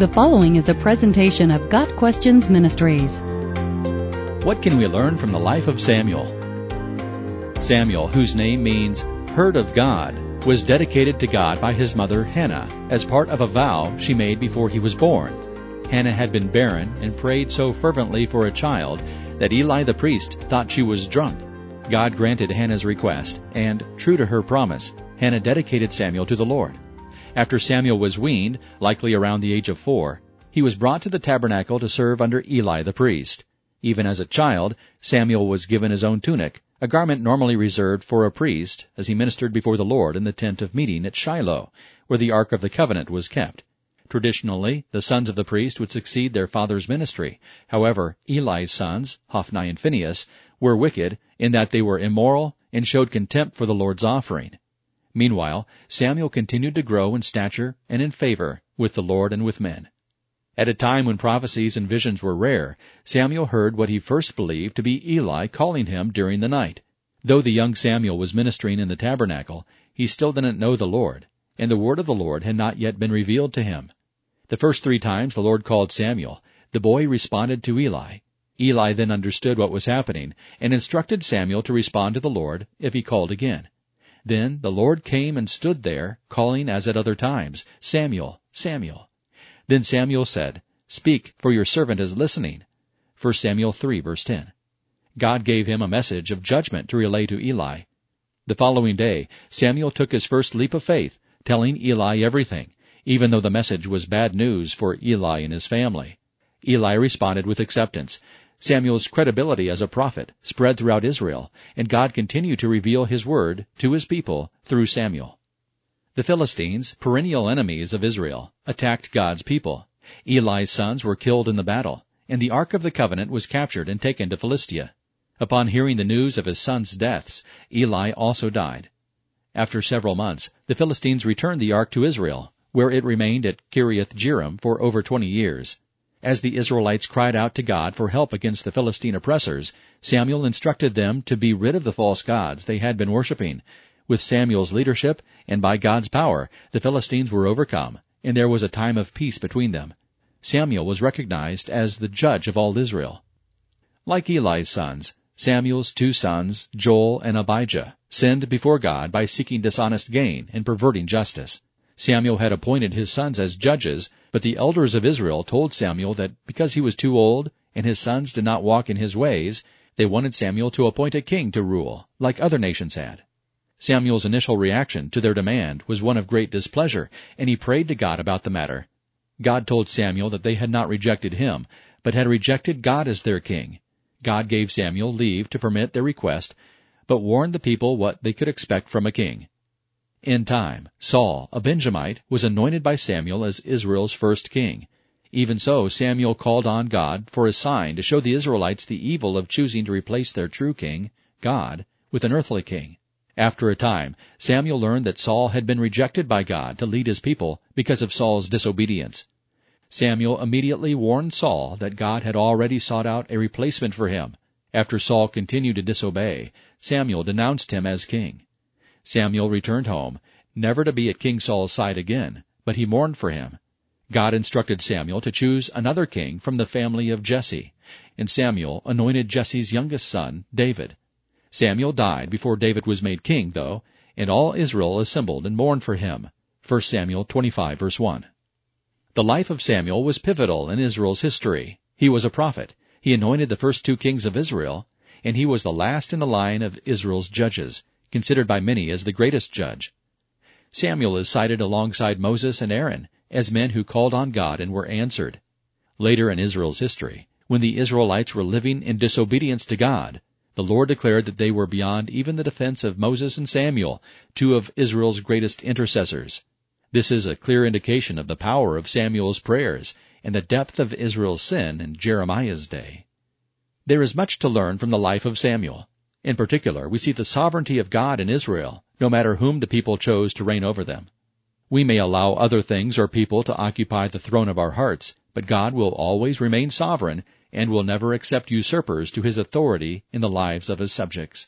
The following is a presentation of Got Questions Ministries. What can we learn from the life of Samuel? Samuel, whose name means heard of God, was dedicated to God by his mother Hannah as part of a vow she made before he was born. Hannah had been barren and prayed so fervently for a child that Eli the priest thought she was drunk. God granted Hannah's request, and, true to her promise, Hannah dedicated Samuel to the Lord. After Samuel was weaned, likely around the age of four, he was brought to the tabernacle to serve under Eli the priest. Even as a child, Samuel was given his own tunic, a garment normally reserved for a priest as he ministered before the Lord in the tent of meeting at Shiloh, where the Ark of the Covenant was kept. Traditionally, the sons of the priest would succeed their father's ministry. However, Eli's sons, Hophni and Phinehas, were wicked in that they were immoral and showed contempt for the Lord's offering. Meanwhile, Samuel continued to grow in stature and in favor with the Lord and with men. At a time when prophecies and visions were rare, Samuel heard what he first believed to be Eli calling him during the night. Though the young Samuel was ministering in the tabernacle, he still didn't know the Lord, and the word of the Lord had not yet been revealed to him. The first three times the Lord called Samuel, the boy responded to Eli. Eli then understood what was happening and instructed Samuel to respond to the Lord if he called again. Then the Lord came and stood there, calling as at other times, Samuel, Samuel. Then Samuel said, Speak, for your servant is listening. 1 Samuel 3 verse 10. God gave him a message of judgment to relay to Eli. The following day, Samuel took his first leap of faith, telling Eli everything, even though the message was bad news for Eli and his family. Eli responded with acceptance, Samuel's credibility as a prophet spread throughout Israel, and God continued to reveal his word to his people through Samuel. The Philistines, perennial enemies of Israel, attacked God's people. Eli's sons were killed in the battle, and the Ark of the Covenant was captured and taken to Philistia. Upon hearing the news of his sons' deaths, Eli also died. After several months, the Philistines returned the Ark to Israel, where it remained at Kiriath Jearim for over twenty years. As the Israelites cried out to God for help against the Philistine oppressors, Samuel instructed them to be rid of the false gods they had been worshiping. With Samuel's leadership and by God's power, the Philistines were overcome, and there was a time of peace between them. Samuel was recognized as the judge of all Israel. Like Eli's sons, Samuel's two sons, Joel and Abijah, sinned before God by seeking dishonest gain and perverting justice. Samuel had appointed his sons as judges, but the elders of Israel told Samuel that because he was too old and his sons did not walk in his ways, they wanted Samuel to appoint a king to rule, like other nations had. Samuel's initial reaction to their demand was one of great displeasure, and he prayed to God about the matter. God told Samuel that they had not rejected him, but had rejected God as their king. God gave Samuel leave to permit their request, but warned the people what they could expect from a king. In time, Saul, a Benjamite, was anointed by Samuel as Israel's first king. Even so, Samuel called on God for a sign to show the Israelites the evil of choosing to replace their true king, God, with an earthly king. After a time, Samuel learned that Saul had been rejected by God to lead his people because of Saul's disobedience. Samuel immediately warned Saul that God had already sought out a replacement for him. After Saul continued to disobey, Samuel denounced him as king. Samuel returned home, never to be at King Saul's side again, but he mourned for him. God instructed Samuel to choose another king from the family of Jesse, and Samuel anointed Jesse's youngest son, David. Samuel died before David was made king, though, and all Israel assembled and mourned for him. 1 Samuel 25 verse 1. The life of Samuel was pivotal in Israel's history. He was a prophet. He anointed the first two kings of Israel, and he was the last in the line of Israel's judges considered by many as the greatest judge. Samuel is cited alongside Moses and Aaron as men who called on God and were answered. Later in Israel's history, when the Israelites were living in disobedience to God, the Lord declared that they were beyond even the defense of Moses and Samuel, two of Israel's greatest intercessors. This is a clear indication of the power of Samuel's prayers and the depth of Israel's sin in Jeremiah's day. There is much to learn from the life of Samuel. In particular, we see the sovereignty of God in Israel, no matter whom the people chose to reign over them. We may allow other things or people to occupy the throne of our hearts, but God will always remain sovereign and will never accept usurpers to his authority in the lives of his subjects.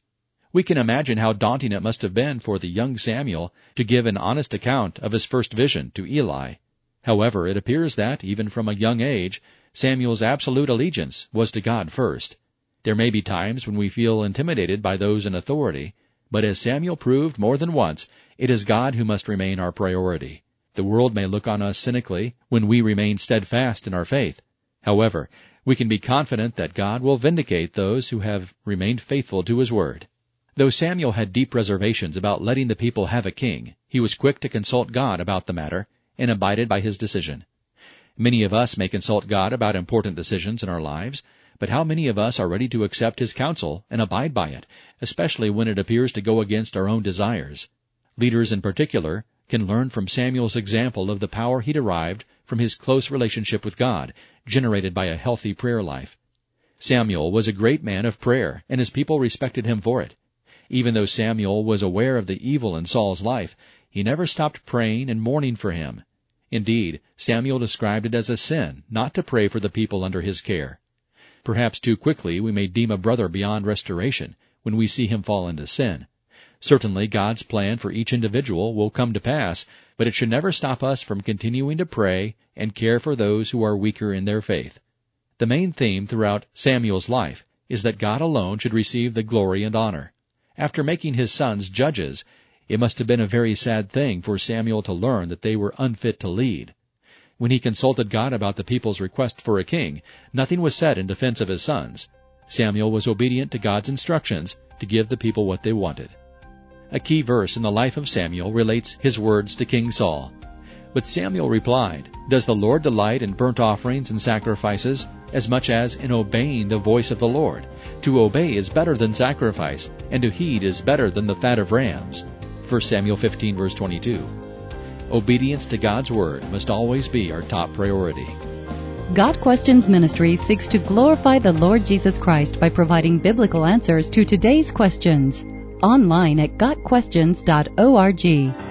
We can imagine how daunting it must have been for the young Samuel to give an honest account of his first vision to Eli. However, it appears that, even from a young age, Samuel's absolute allegiance was to God first. There may be times when we feel intimidated by those in authority, but as Samuel proved more than once, it is God who must remain our priority. The world may look on us cynically when we remain steadfast in our faith. However, we can be confident that God will vindicate those who have remained faithful to his word. Though Samuel had deep reservations about letting the people have a king, he was quick to consult God about the matter and abided by his decision. Many of us may consult God about important decisions in our lives, but how many of us are ready to accept his counsel and abide by it, especially when it appears to go against our own desires? Leaders in particular can learn from Samuel's example of the power he derived from his close relationship with God, generated by a healthy prayer life. Samuel was a great man of prayer, and his people respected him for it. Even though Samuel was aware of the evil in Saul's life, he never stopped praying and mourning for him. Indeed, Samuel described it as a sin not to pray for the people under his care. Perhaps too quickly we may deem a brother beyond restoration when we see him fall into sin. Certainly God's plan for each individual will come to pass, but it should never stop us from continuing to pray and care for those who are weaker in their faith. The main theme throughout Samuel's life is that God alone should receive the glory and honor. After making his sons judges, it must have been a very sad thing for Samuel to learn that they were unfit to lead. When he consulted God about the people's request for a king, nothing was said in defense of his sons. Samuel was obedient to God's instructions to give the people what they wanted. A key verse in the life of Samuel relates his words to King Saul. But Samuel replied, Does the Lord delight in burnt offerings and sacrifices as much as in obeying the voice of the Lord? To obey is better than sacrifice, and to heed is better than the fat of rams. 1 Samuel 15 verse 22. Obedience to God's Word must always be our top priority. Got Questions Ministry seeks to glorify the Lord Jesus Christ by providing biblical answers to today's questions online at GotQuestions.org.